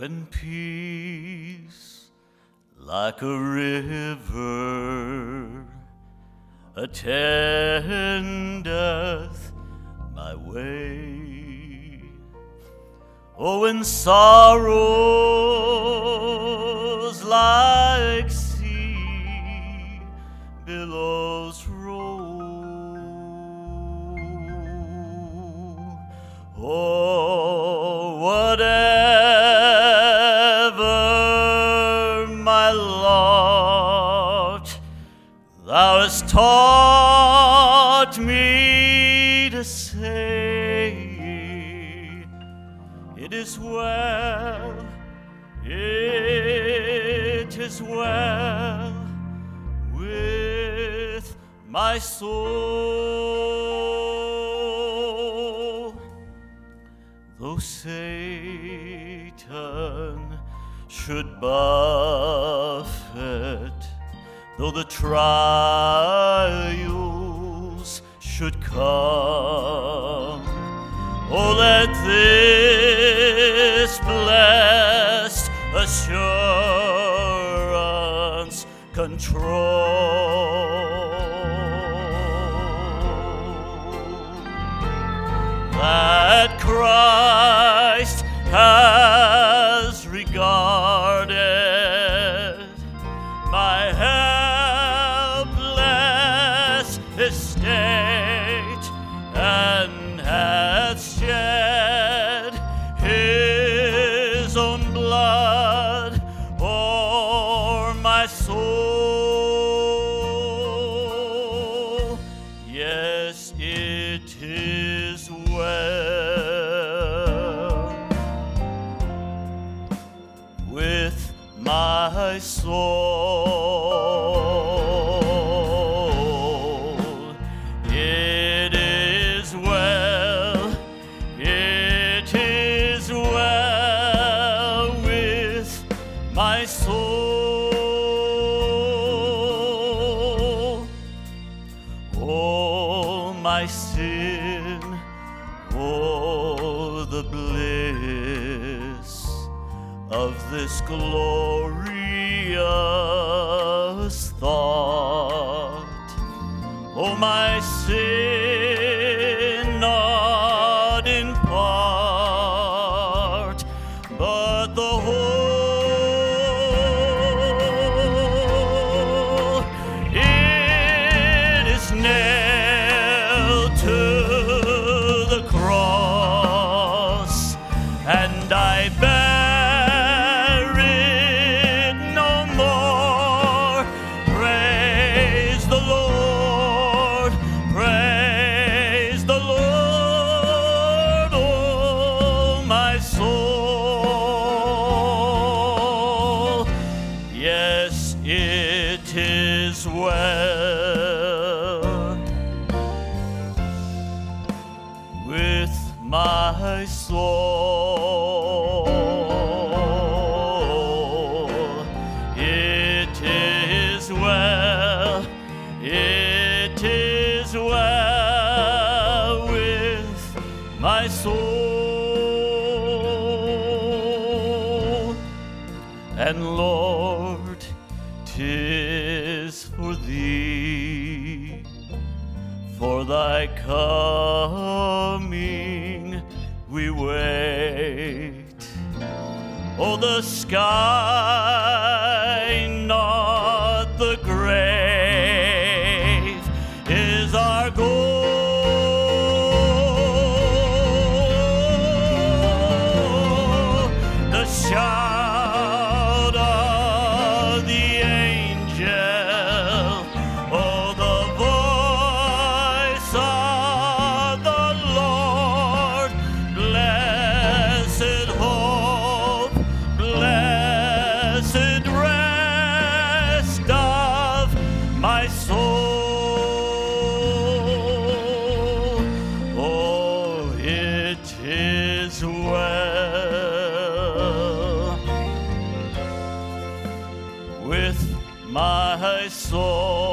when peace, like a river, attendeth my way. Oh, when sorrows like sea billows is well, it is well with my soul. Though Satan should buffet, though the trials should come, oh, let this control my soul. It is well, it is well with my soul. Oh, my sin, of this glorious thought. Oh, my sin, soul. Yes, it is well with my soul. It is well, it is well with my soul. And Lord, tis for thee for thy coming we wait. Oh, the sky, is well with my soul.